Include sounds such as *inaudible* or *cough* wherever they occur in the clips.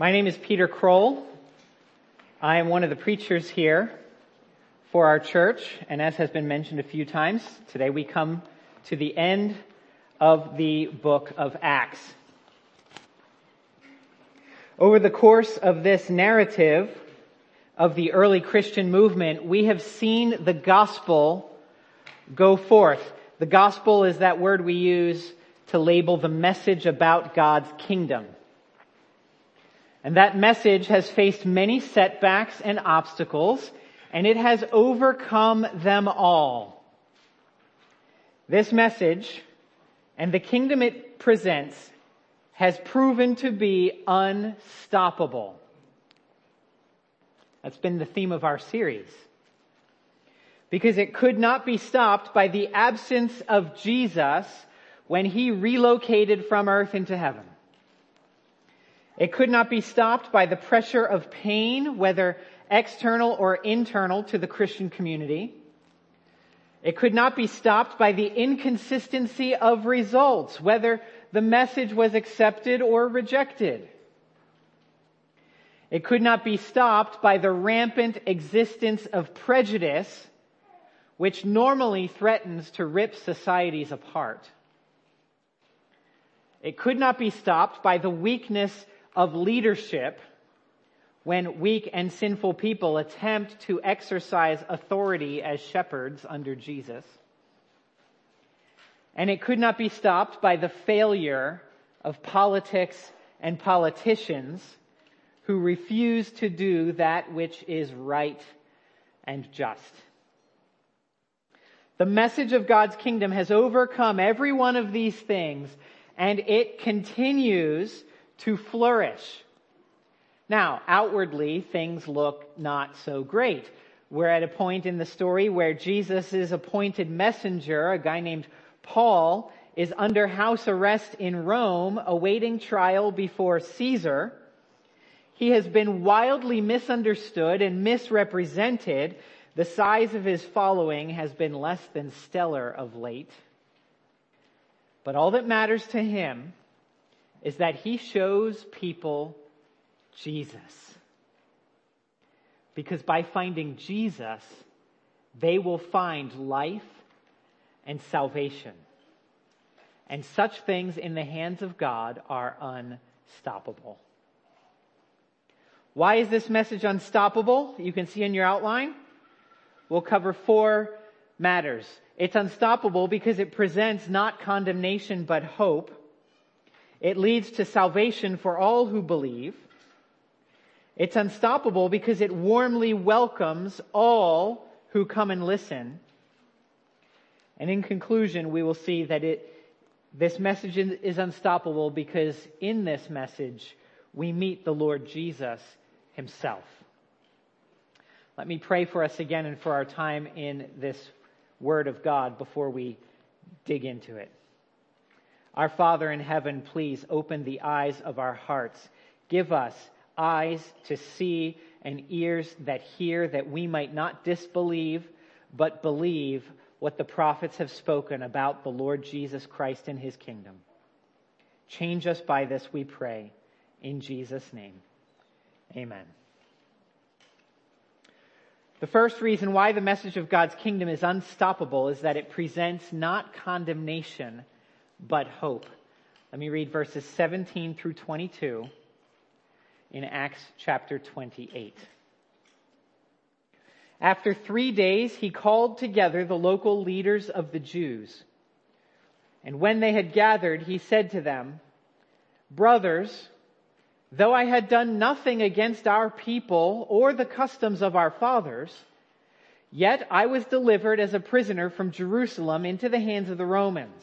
My name is Peter Kroll. I am one of the preachers here for our church, and as has been mentioned a few times, today we come to the end of the book of Acts. Over the course of this narrative of the early Christian movement, we have seen the gospel go forth. The gospel is that word we use to label the message about God's kingdom. And that message has faced many setbacks and obstacles, and it has overcome them all. This message and the kingdom it presents has proven to be unstoppable. That's been the theme of our series. Because it could not be stopped by the absence of Jesus when he relocated from earth into heaven. It could not be stopped by the pressure of pain, whether external or internal to the Christian community. It could not be stopped by the inconsistency of results, whether the message was accepted or rejected. It could not be stopped by the rampant existence of prejudice, which normally threatens to rip societies apart. It could not be stopped by the weakness of leadership when weak and sinful people attempt to exercise authority as shepherds under Jesus. And it could not be stopped by the failure of politics and politicians who refuse to do that which is right and just. The message of God's kingdom has overcome every one of these things and it continues to flourish. Now, outwardly, things look not so great. We're at a point in the story where Jesus' appointed messenger, a guy named Paul, is under house arrest in Rome, awaiting trial before Caesar. He has been wildly misunderstood and misrepresented. The size of his following has been less than stellar of late. But all that matters to him is that he shows people Jesus. Because by finding Jesus, they will find life and salvation. And such things in the hands of God are unstoppable. Why is this message unstoppable? You can see in your outline. We'll cover four matters. It's unstoppable because it presents not condemnation but hope. It leads to salvation for all who believe. It's unstoppable because it warmly welcomes all who come and listen. And in conclusion, we will see that it, this message is unstoppable because in this message, we meet the Lord Jesus himself. Let me pray for us again and for our time in this word of God before we dig into it. Our Father in heaven, please open the eyes of our hearts. Give us eyes to see and ears that hear that we might not disbelieve, but believe what the prophets have spoken about the Lord Jesus Christ and his kingdom. Change us by this, we pray. In Jesus' name. Amen. The first reason why the message of God's kingdom is unstoppable is that it presents not condemnation, but hope. Let me read verses 17 through 22 in Acts chapter 28. After three days, he called together the local leaders of the Jews. And when they had gathered, he said to them, Brothers, though I had done nothing against our people or the customs of our fathers, yet I was delivered as a prisoner from Jerusalem into the hands of the Romans.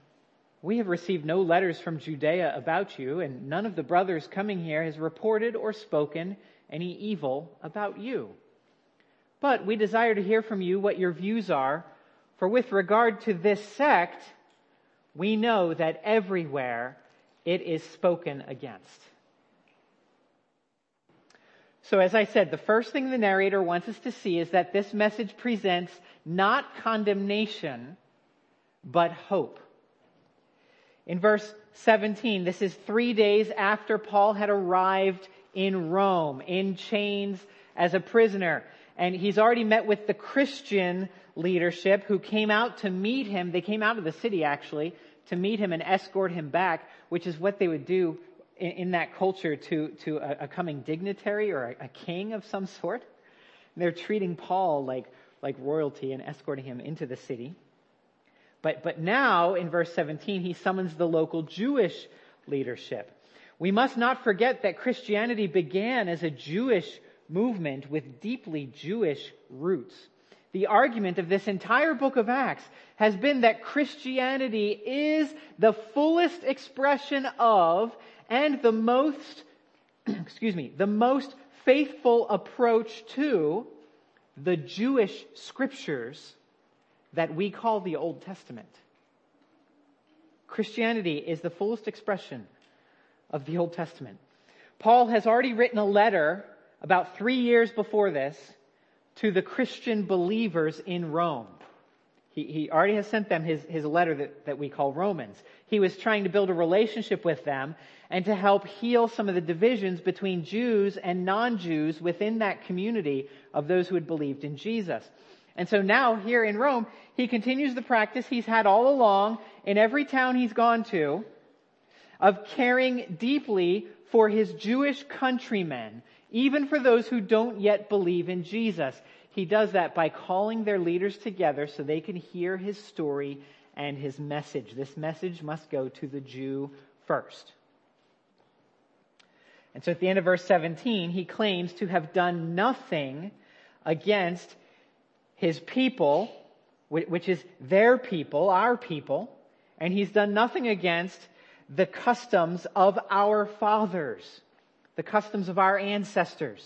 we have received no letters from Judea about you, and none of the brothers coming here has reported or spoken any evil about you. But we desire to hear from you what your views are, for with regard to this sect, we know that everywhere it is spoken against. So as I said, the first thing the narrator wants us to see is that this message presents not condemnation, but hope. In verse 17, this is three days after Paul had arrived in Rome, in chains as a prisoner. And he's already met with the Christian leadership who came out to meet him. They came out of the city actually to meet him and escort him back, which is what they would do in, in that culture to, to a, a, coming dignitary or a, a king of some sort. And they're treating Paul like, like royalty and escorting him into the city. But, but now, in verse 17, he summons the local Jewish leadership. We must not forget that Christianity began as a Jewish movement with deeply Jewish roots. The argument of this entire book of Acts has been that Christianity is the fullest expression of and the most, *clears throat* excuse me, the most faithful approach to the Jewish scriptures that we call the Old Testament. Christianity is the fullest expression of the Old Testament. Paul has already written a letter about three years before this to the Christian believers in Rome. He, he already has sent them his, his letter that, that we call Romans. He was trying to build a relationship with them and to help heal some of the divisions between Jews and non-Jews within that community of those who had believed in Jesus. And so now here in Rome, he continues the practice he's had all along in every town he's gone to of caring deeply for his Jewish countrymen, even for those who don't yet believe in Jesus. He does that by calling their leaders together so they can hear his story and his message. This message must go to the Jew first. And so at the end of verse 17, he claims to have done nothing against his people, which is their people, our people, and he's done nothing against the customs of our fathers, the customs of our ancestors.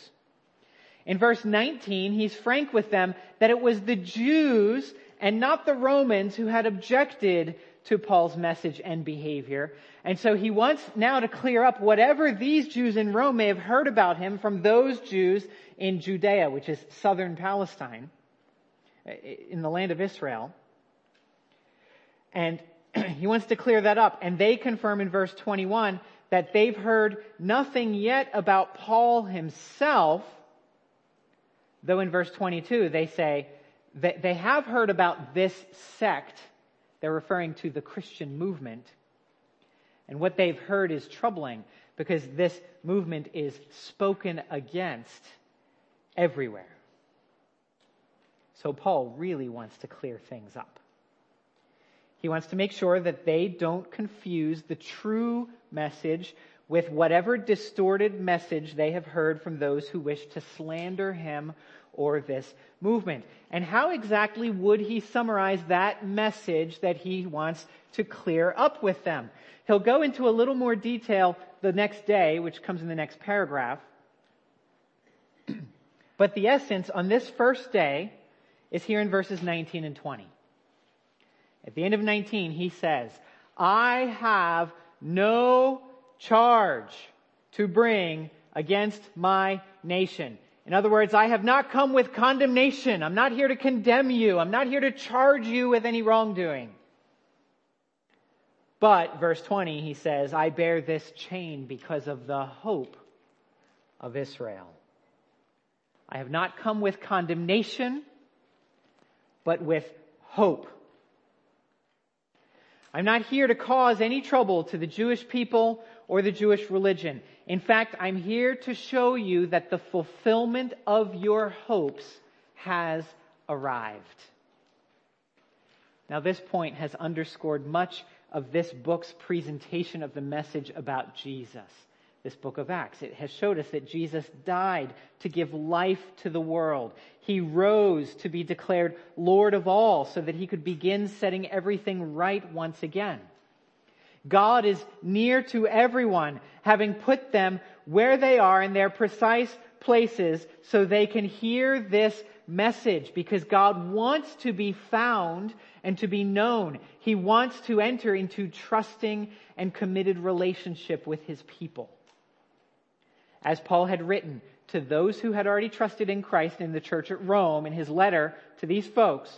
In verse 19, he's frank with them that it was the Jews and not the Romans who had objected to Paul's message and behavior. And so he wants now to clear up whatever these Jews in Rome may have heard about him from those Jews in Judea, which is southern Palestine, Uh, in the land of Israel. And *clears throat* he wants to clear that up. And they confirm in verse 21 that they've heard nothing yet about Paul himself, though in verse 22 they say that they have heard about this sect. They're referring to the Christian movement. And what they've heard is troubling because this movement is spoken against everywhere. So Paul really wants to clear things up. He wants to make sure that they don't confuse the true message with whatever distorted message they have heard from those who wish to slander him or this movement. And how exactly would he summarize that message that he wants to clear up with them? He'll go into a little more detail the next day, which comes in the next paragraph. *clears throat* but the essence on this first day is here in verses 19 and 20. At the end of 19, he says, I have no charge to bring against my nation. In other words, I have not come with condemnation. I'm not here to condemn you. I'm not here to charge you with any wrongdoing. But, verse 20, he says, I bear this chain because of the hope of Israel. I have not come with condemnation, but with hope. I'm not here to cause any trouble to the Jewish people or the Jewish religion. In fact, I'm here to show you that the fulfillment of your hopes has arrived. Now, this point has underscored much of this book's presentation of the message about Jesus this book of Acts. It has showed us that Jesus died to give life to the world. He rose to be declared Lord of all so that he could begin setting everything right once again. God is near to everyone, having put them where they are in their precise places so they can hear this message because God wants to be found and to be known. He wants to enter into trusting and committed relationship with his people. As Paul had written to those who had already trusted in Christ in the church at Rome in his letter to these folks,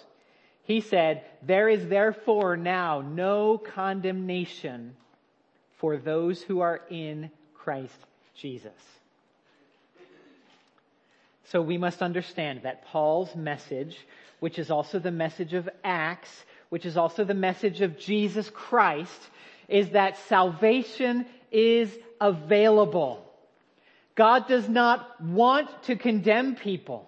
he said, There is therefore now no condemnation for those who are in Christ Jesus. So we must understand that Paul's message, which is also the message of Acts, which is also the message of Jesus Christ, is that salvation is available. God does not want to condemn people.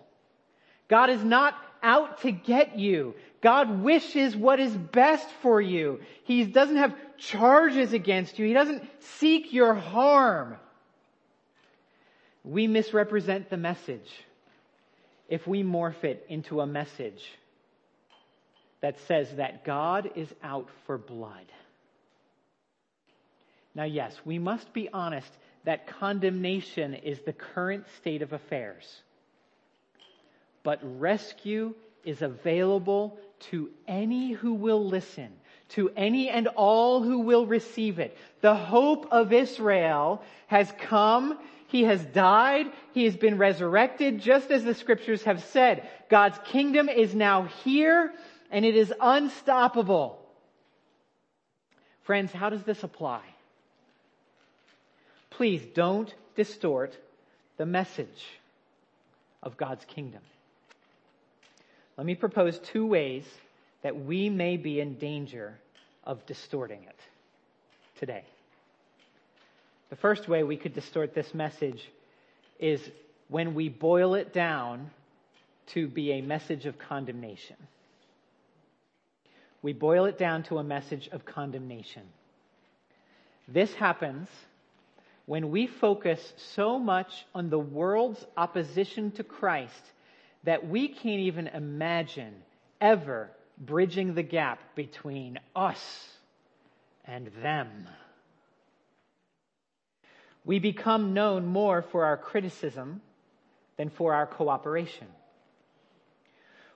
God is not out to get you. God wishes what is best for you. He doesn't have charges against you. He doesn't seek your harm. We misrepresent the message if we morph it into a message that says that God is out for blood. Now, yes, we must be honest that condemnation is the current state of affairs. But rescue is available to any who will listen, to any and all who will receive it. The hope of Israel has come. He has died. He has been resurrected, just as the scriptures have said. God's kingdom is now here and it is unstoppable. Friends, how does this apply? Please don't distort the message of God's kingdom. Let me propose two ways that we may be in danger of distorting it today. The first way we could distort this message is when we boil it down to be a message of condemnation. We boil it down to a message of condemnation. This happens when we focus so much on the world's opposition to Christ that we can't even imagine ever bridging the gap between us and them. We become known more for our criticism than for our cooperation.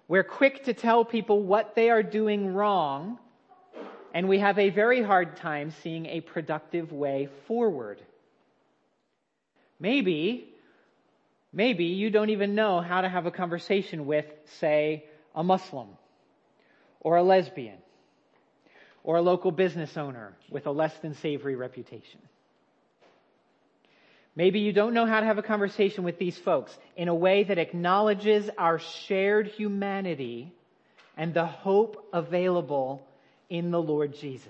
We're quick to tell people what they are doing wrong, and we have a very hard time seeing a productive way forward. Maybe Maybe you don't even know how to have a conversation with, say, a Muslim or a lesbian or a local business owner with a less than savory reputation. Maybe you don't know how to have a conversation with these folks in a way that acknowledges our shared humanity and the hope available in the Lord Jesus.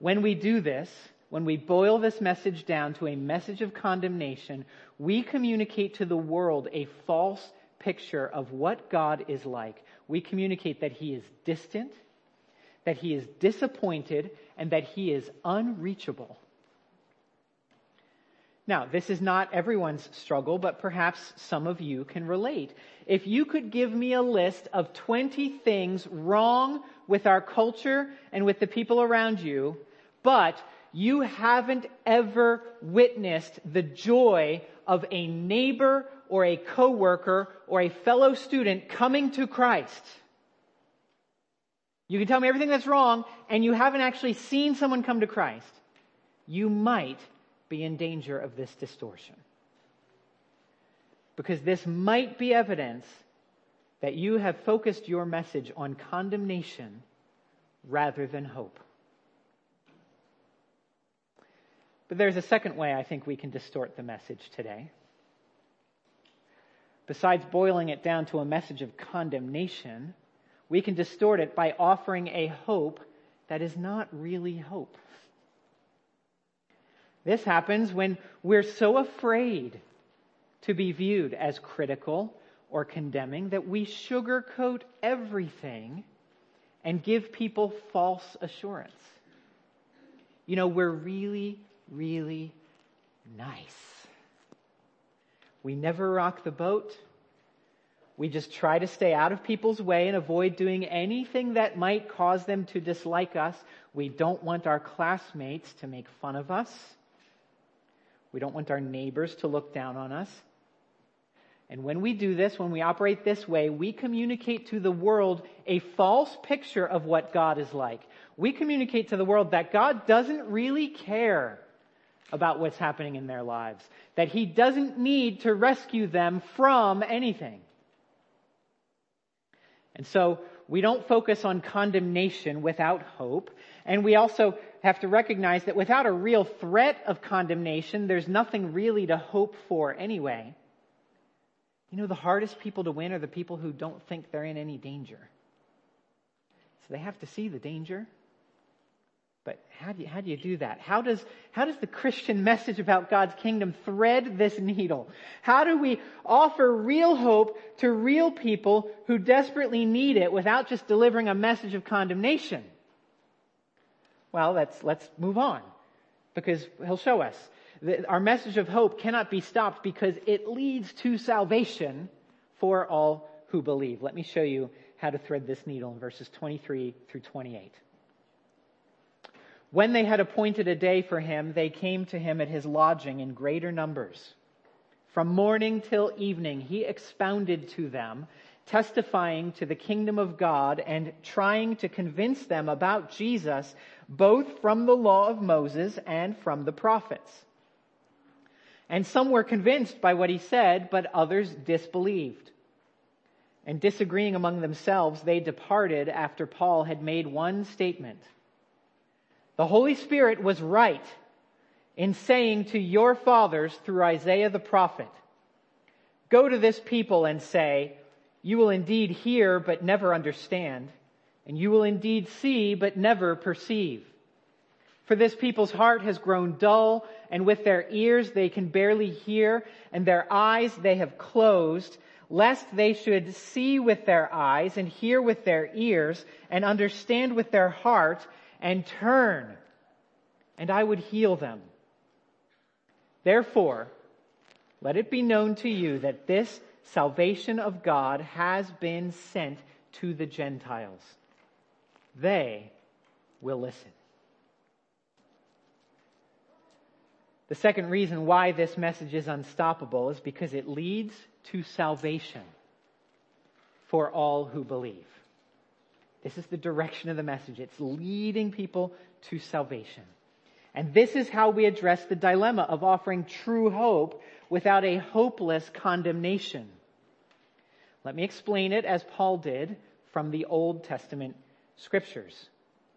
When we do this, when we boil this message down to a message of condemnation, we communicate to the world a false picture of what God is like. We communicate that He is distant, that He is disappointed, and that He is unreachable. Now, this is not everyone's struggle, but perhaps some of you can relate. If you could give me a list of 20 things wrong with our culture and with the people around you, but you haven't ever witnessed the joy of a neighbor or a coworker or a fellow student coming to Christ. You can tell me everything that's wrong and you haven't actually seen someone come to Christ. You might be in danger of this distortion. Because this might be evidence that you have focused your message on condemnation rather than hope. But there's a second way I think we can distort the message today. Besides boiling it down to a message of condemnation, we can distort it by offering a hope that is not really hope. This happens when we're so afraid to be viewed as critical or condemning that we sugarcoat everything and give people false assurance. You know, we're really really nice. We never rock the boat. We just try to stay out of people's way and avoid doing anything that might cause them to dislike us. We don't want our classmates to make fun of us. We don't want our neighbors to look down on us. And when we do this, when we operate this way, we communicate to the world a false picture of what God is like. We communicate to the world that God doesn't really care about what's happening in their lives, that He doesn't need to rescue them from anything. And so we don't focus on condemnation without hope. And we also have to recognize that without a real threat of condemnation, there's nothing really to hope for anyway. You know, the hardest people to win are the people who don't think they're in any danger. So they have to see the danger. But how do you, how do you do that? How does, how does the Christian message about God's kingdom thread this needle? How do we offer real hope to real people who desperately need it without just delivering a message of condemnation? Well, let's, let's move on because he'll show us. that Our message of hope cannot be stopped because it leads to salvation for all who believe. Let me show you how to thread this needle in verses 23 through 28. When they had appointed a day for him, they came to him at his lodging in greater numbers. From morning till evening, he expounded to them, testifying to the kingdom of God and trying to convince them about Jesus, both from the law of Moses and from the prophets. And some were convinced by what he said, but others disbelieved. And disagreeing among themselves, they departed after Paul had made one statement. The Holy Spirit was right in saying to your fathers through Isaiah the prophet, Go to this people and say, You will indeed hear but never understand, and you will indeed see but never perceive. For this people's heart has grown dull, and with their ears they can barely hear, and their eyes they have closed, lest they should see with their eyes, and hear with their ears, and understand with their heart, and turn, and I would heal them. Therefore, let it be known to you that this salvation of God has been sent to the Gentiles. They will listen. The second reason why this message is unstoppable is because it leads to salvation for all who believe. This is the direction of the message. It's leading people to salvation. And this is how we address the dilemma of offering true hope without a hopeless condemnation. Let me explain it as Paul did from the Old Testament scriptures.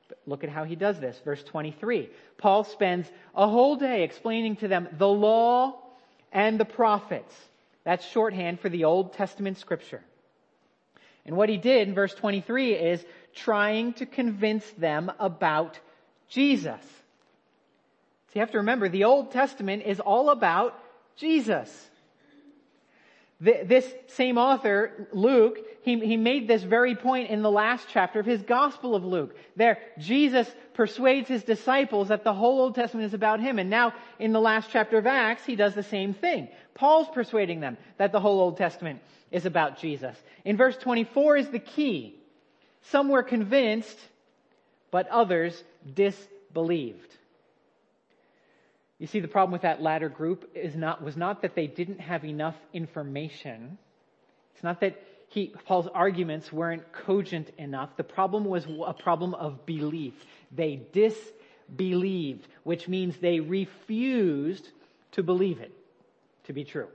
But look at how he does this. Verse 23. Paul spends a whole day explaining to them the law and the prophets. That's shorthand for the Old Testament scripture. And what he did in verse 23 is trying to convince them about Jesus. So you have to remember the Old Testament is all about Jesus. This same author, Luke, he, he made this very point in the last chapter of his Gospel of Luke. There, Jesus persuades his disciples that the whole Old Testament is about him. And now, in the last chapter of Acts, he does the same thing. Paul's persuading them that the whole Old Testament is about Jesus. In verse 24 is the key. Some were convinced, but others disbelieved. You see, the problem with that latter group is not, was not that they didn't have enough information. It's not that he, Paul's arguments weren't cogent enough. The problem was a problem of belief. They disbelieved, which means they refused to believe it to be true.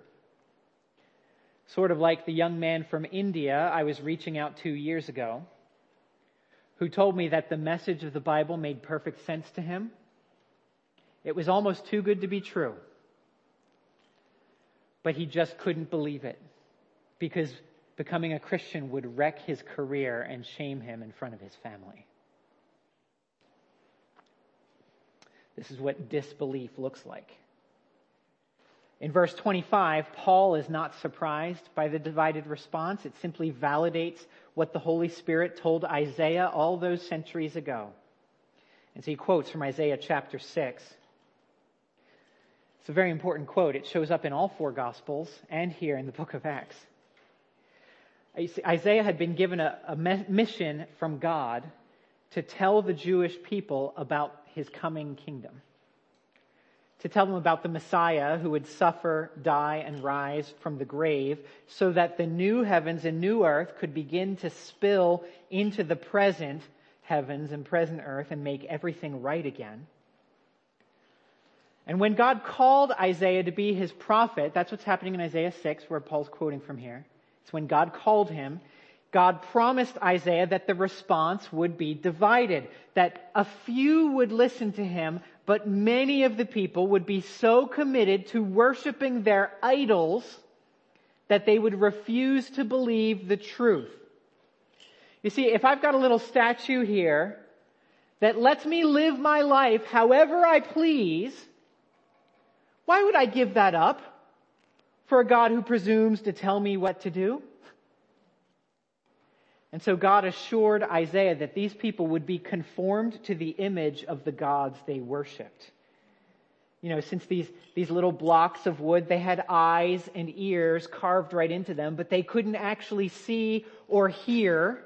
Sort of like the young man from India I was reaching out to years ago, who told me that the message of the Bible made perfect sense to him it was almost too good to be true. But he just couldn't believe it because becoming a Christian would wreck his career and shame him in front of his family. This is what disbelief looks like. In verse 25, Paul is not surprised by the divided response. It simply validates what the Holy Spirit told Isaiah all those centuries ago. And so he quotes from Isaiah chapter 6. It's a very important quote. It shows up in all four Gospels and here in the book of Acts. Isaiah had been given a, a mission from God to tell the Jewish people about his coming kingdom. To tell them about the Messiah who would suffer, die, and rise from the grave so that the new heavens and new earth could begin to spill into the present heavens and present earth and make everything right again. And when God called Isaiah to be his prophet, that's what's happening in Isaiah 6, where Paul's quoting from here. It's when God called him. God promised Isaiah that the response would be divided, that a few would listen to him, but many of the people would be so committed to worshiping their idols that they would refuse to believe the truth. You see, if I've got a little statue here that lets me live my life however I please, why would I give that up for a God who presumes to tell me what to do? And so God assured Isaiah that these people would be conformed to the image of the gods they worshiped. You know, since these, these little blocks of wood, they had eyes and ears carved right into them, but they couldn't actually see or hear.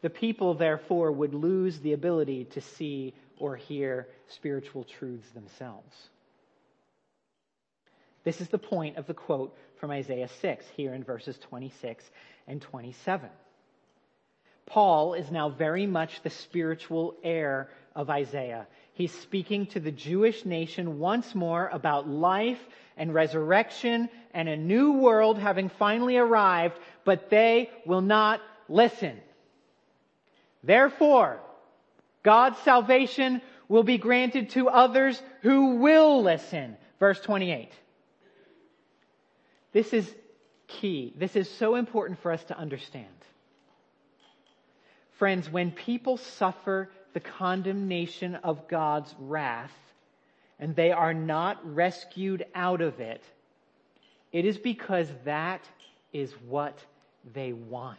The people, therefore, would lose the ability to see or hear spiritual truths themselves. This is the point of the quote from Isaiah 6 here in verses 26 and 27. Paul is now very much the spiritual heir of Isaiah. He's speaking to the Jewish nation once more about life and resurrection and a new world having finally arrived, but they will not listen. Therefore, God's salvation will be granted to others who will listen. Verse 28. This is key. This is so important for us to understand. Friends, when people suffer the condemnation of God's wrath and they are not rescued out of it, it is because that is what they want.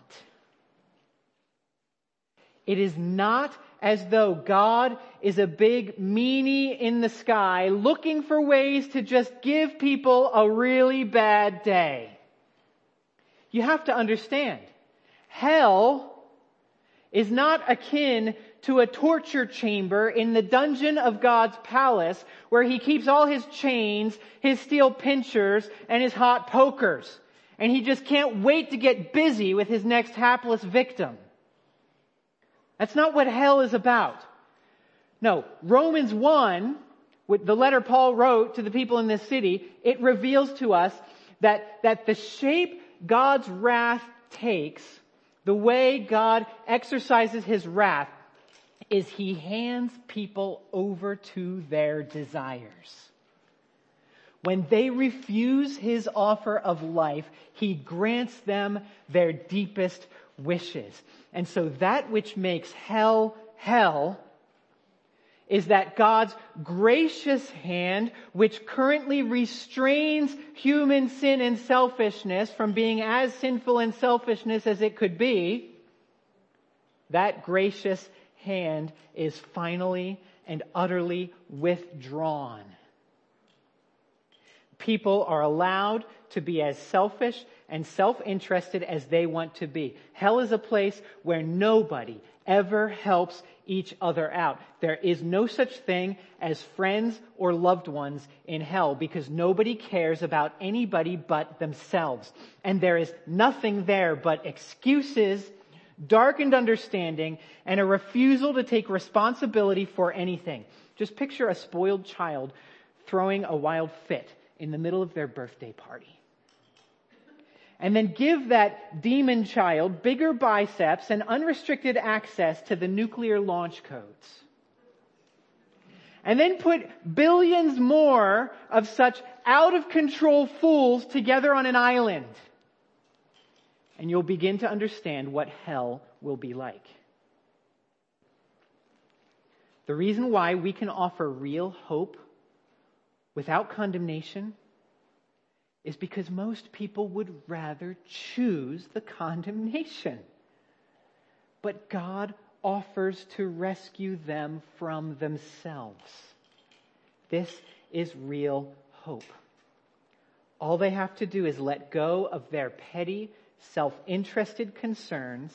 It is not as though God is a big meanie in the sky looking for ways to just give people a really bad day. You have to understand, hell is not akin to a torture chamber in the dungeon of God's palace where he keeps all his chains, his steel pinchers, and his hot pokers. And he just can't wait to get busy with his next hapless victim. That's not what hell is about. No, Romans 1, with the letter Paul wrote to the people in this city, it reveals to us that, that the shape God's wrath takes, the way God exercises his wrath, is he hands people over to their desires. When they refuse his offer of life, he grants them their deepest wishes. And so that which makes hell hell is that God's gracious hand, which currently restrains human sin and selfishness from being as sinful and selfishness as it could be, that gracious hand is finally and utterly withdrawn. People are allowed to be as selfish and self-interested as they want to be. Hell is a place where nobody ever helps each other out. There is no such thing as friends or loved ones in hell because nobody cares about anybody but themselves. And there is nothing there but excuses, darkened understanding, and a refusal to take responsibility for anything. Just picture a spoiled child throwing a wild fit in the middle of their birthday party and then give that demon child bigger biceps and unrestricted access to the nuclear launch codes. And then put billions more of such out of control fools together on an island. And you'll begin to understand what hell will be like. The reason why we can offer real hope without condemnation is because most people would rather choose the condemnation. But God offers to rescue them from themselves. This is real hope. All they have to do is let go of their petty, self-interested concerns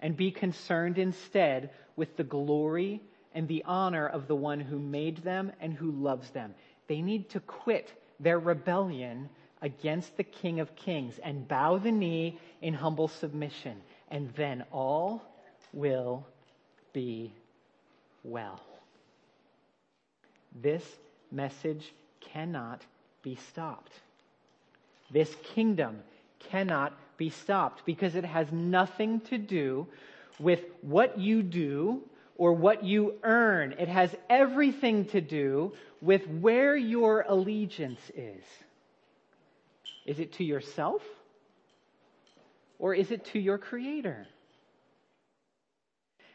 and be concerned instead with the glory and the honor of the one who made them and who loves them. They need to quit their rebellion against the King of Kings and bow the knee in humble submission. And then all will be well. This message cannot be stopped. This kingdom cannot be stopped because it has nothing to do with what you do or what you earn. It has everything to do with where your allegiance is. Is it to yourself? Or is it to your Creator?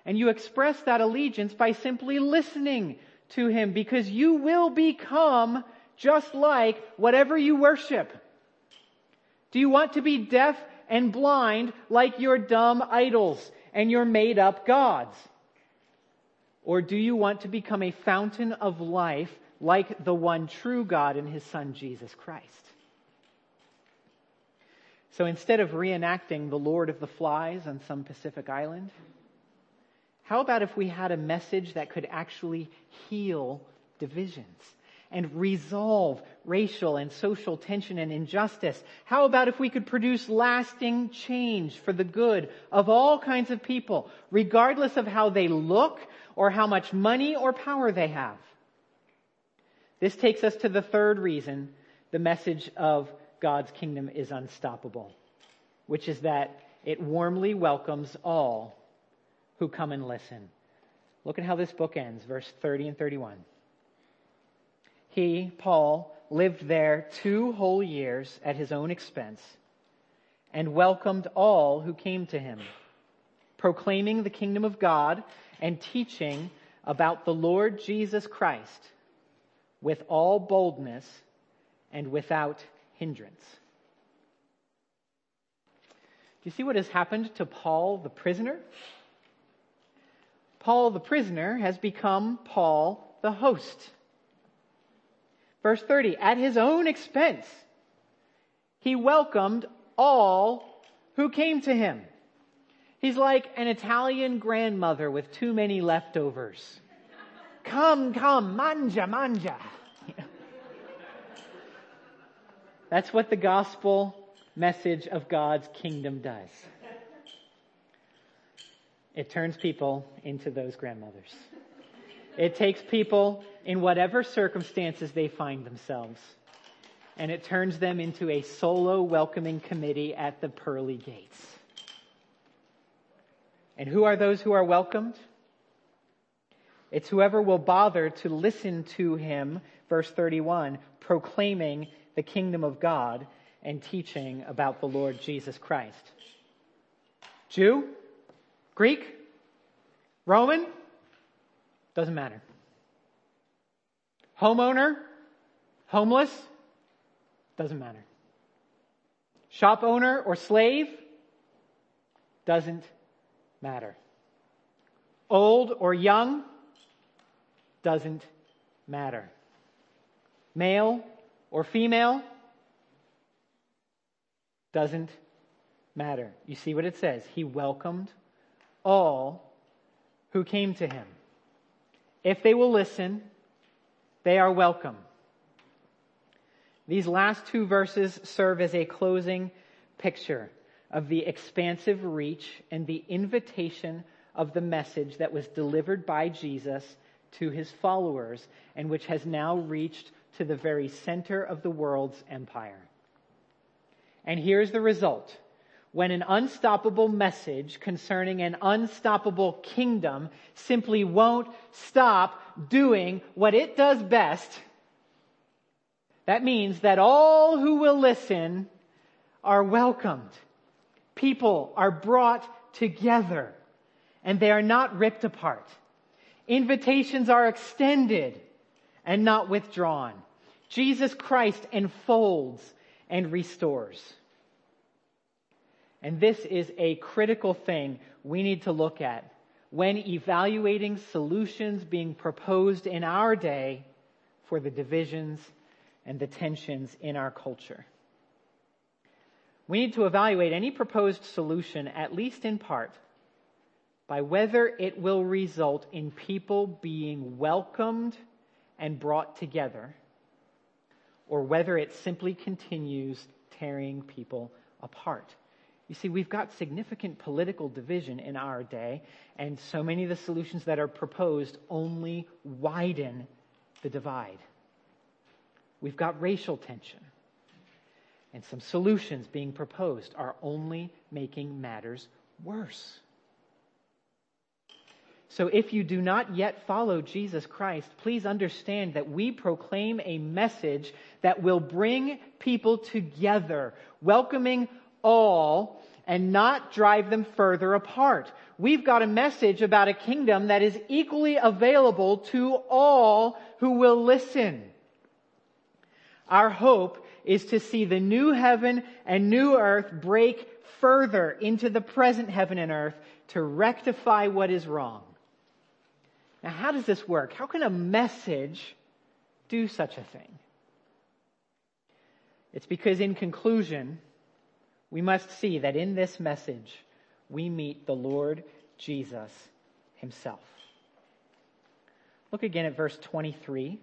And you express that allegiance by simply listening to Him because you will become just like whatever you worship. Do you want to be deaf and blind like your dumb idols and your made up gods? Or do you want to become a fountain of life like the one true God and His Son Jesus Christ? So instead of reenacting the Lord of the Flies on some Pacific island, how about if we had a message that could actually heal divisions and resolve racial and social tension and injustice? How about if we could produce lasting change for the good of all kinds of people, regardless of how they look or how much money or power they have? This takes us to the third reason the message of God's kingdom is unstoppable, which is that it warmly welcomes all who come and listen. Look at how this book ends, verse 30 and 31. He, Paul, lived there two whole years at his own expense and welcomed all who came to him, proclaiming the kingdom of God and teaching about the Lord Jesus Christ with all boldness and without hindrance. Do you see what has happened to Paul the prisoner? Paul the prisoner has become Paul the host. Verse 30, at his own expense, he welcomed all who came to him. He's like an Italian grandmother with too many leftovers. come, come, manja, manja. *laughs* That's what the gospel message of God's kingdom does. It turns people into those grandmothers. It takes people in whatever circumstances they find themselves, and it turns them into a solo welcoming committee at the pearly gates. And who are those who are welcomed? It's whoever will bother to listen to him, verse 31, proclaiming the kingdom of God and teaching about the Lord Jesus Christ. Jew, Greek? Roman? Doesn't matter. Homeowner? Homeless? Doesn't matter. Shop owner or slave? Doesn't matter. Old or young? Doesn't matter. Male or female? Doesn't matter. You see what it says? He welcomed all who came to him. If they will listen, they are welcome. These last two verses serve as a closing picture of the expansive reach and the invitation of the message that was delivered by Jesus to his followers and which has now reached to the very center of the world's empire. And here's the result when an unstoppable message concerning an unstoppable kingdom simply won't stop doing what it does best, that means that all who will listen are welcomed. People are brought together and they are not ripped apart. Invitations are extended and not withdrawn. Jesus Christ enfolds and restores. And this is a critical thing we need to look at when evaluating solutions being proposed in our day for the divisions and the tensions in our culture. We need to evaluate any proposed solution, at least in part, by whether it will result in people being welcomed and brought together, or whether it simply continues tearing people apart. You see, we've got significant political division in our day, and so many of the solutions that are proposed only widen the divide. We've got racial tension, and some solutions being proposed are only making matters worse. So if you do not yet follow Jesus Christ, please understand that we proclaim a message that will bring people together, welcoming all and not drive them further apart. We've got a message about a kingdom that is equally available to all who will listen. Our hope is to see the new heaven and new earth break further into the present heaven and earth to rectify what is wrong. Now, how does this work? How can a message do such a thing? It's because, in conclusion, we must see that in this message, we meet the Lord Jesus himself. Look again at verse 23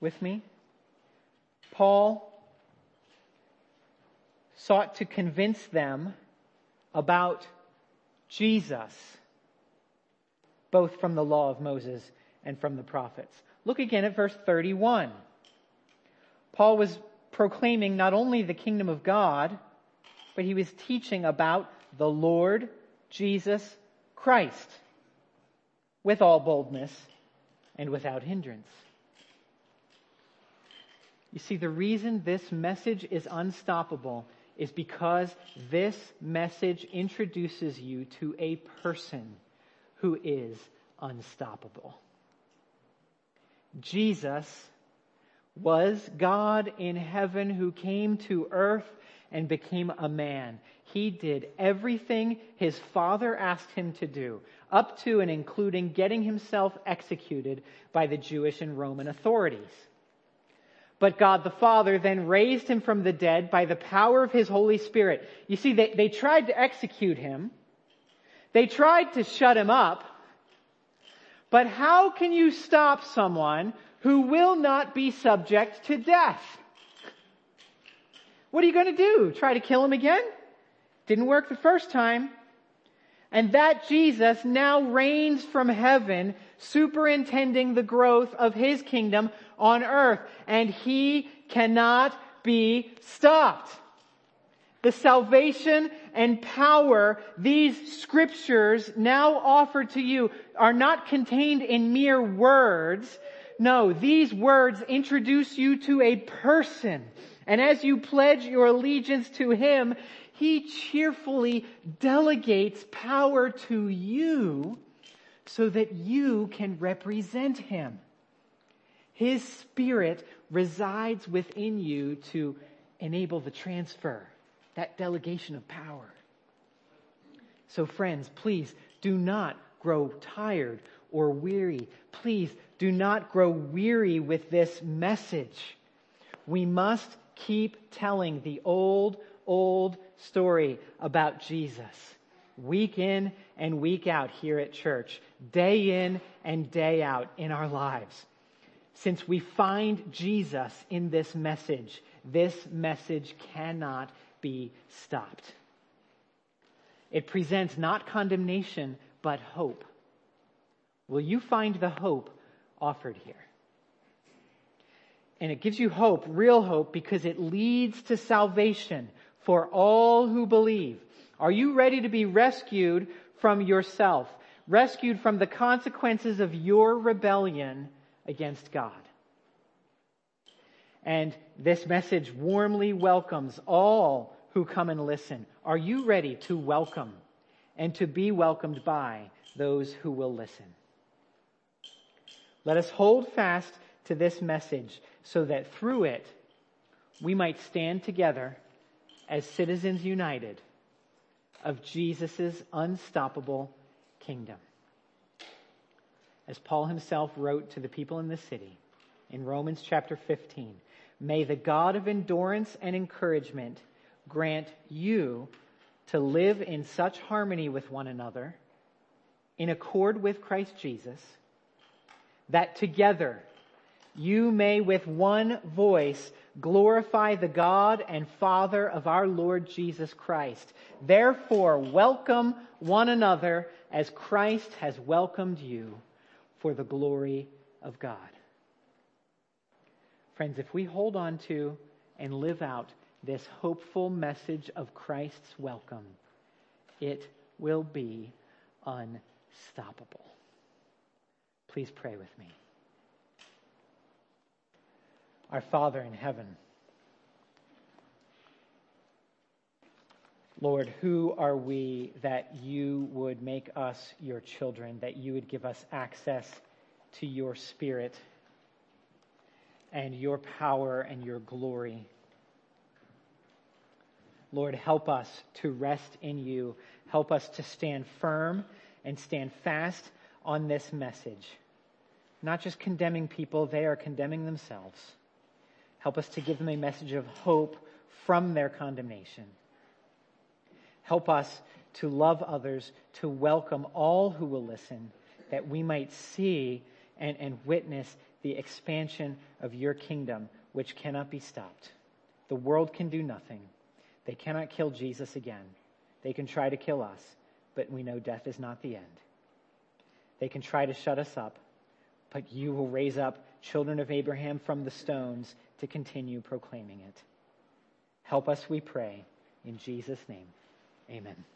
with me. Paul sought to convince them about Jesus both from the law of Moses and from the prophets. Look again at verse 31. Paul was proclaiming not only the kingdom of God, but he was teaching about the Lord Jesus Christ with all boldness and without hindrance. You see, the reason this message is unstoppable is because this message introduces you to a person who is unstoppable. Jesus was God in heaven who came to earth and became a man. He did everything his father asked him to do, up to and including getting himself executed by the Jewish and Roman authorities. But God the Father then raised him from the dead by the power of his Holy Spirit. You see, they, they tried to execute him, they tried to shut him up. But how can you stop someone who will not be subject to death? What are you going to do? Try to kill him again? Didn't work the first time. And that Jesus now reigns from heaven, superintending the growth of his kingdom on earth. And he cannot be stopped the salvation and power these scriptures now offer to you are not contained in mere words. No, these words introduce you to a person. And as you pledge your allegiance to him, he cheerfully delegates power to you so that you can represent him. His spirit resides within you to enable the transfer that delegation of power. So, friends, please do not grow tired or weary. Please do not grow weary with this message. We must keep telling the old, old story about Jesus week in and week out here at church, day in and day out in our lives. Since we find Jesus in this message, this message cannot be stopped. It presents not condemnation, but hope. Will you find the hope offered here? And it gives you hope, real hope, because it leads to salvation for all who believe. Are you ready to be rescued from yourself? Rescued from the consequences of your rebellion against God? And this message warmly welcomes all who come and listen. Are you ready to welcome and to be welcomed by those who will listen? Let us hold fast to this message so that through it we might stand together as citizens united of Jesus' unstoppable kingdom. As Paul himself wrote to the people in the city in Romans chapter 15, May the God of endurance and encouragement grant you to live in such harmony with one another, in accord with Christ Jesus, that together you may with one voice glorify the God and Father of our Lord Jesus Christ. Therefore, welcome one another as Christ has welcomed you for the glory of God. Friends, if we hold on to and live out this hopeful message of Christ's welcome, it will be unstoppable. Please pray with me. Our Father in heaven, Lord, who are we that you would make us your children, that you would give us access to your Spirit and your power and your glory? Lord, help us to rest in you. Help us to stand firm and stand fast on this message. Not just condemning people, they are condemning themselves. Help us to give them a message of hope from their condemnation. Help us to love others, to welcome all who will listen, that we might see and, and witness the expansion of your kingdom, which cannot be stopped. The world can do nothing. They cannot kill Jesus again. They can try to kill us, but we know death is not the end. They can try to shut us up, but you will raise up children of Abraham from the stones to continue proclaiming it. Help us, we pray. In Jesus' name, amen.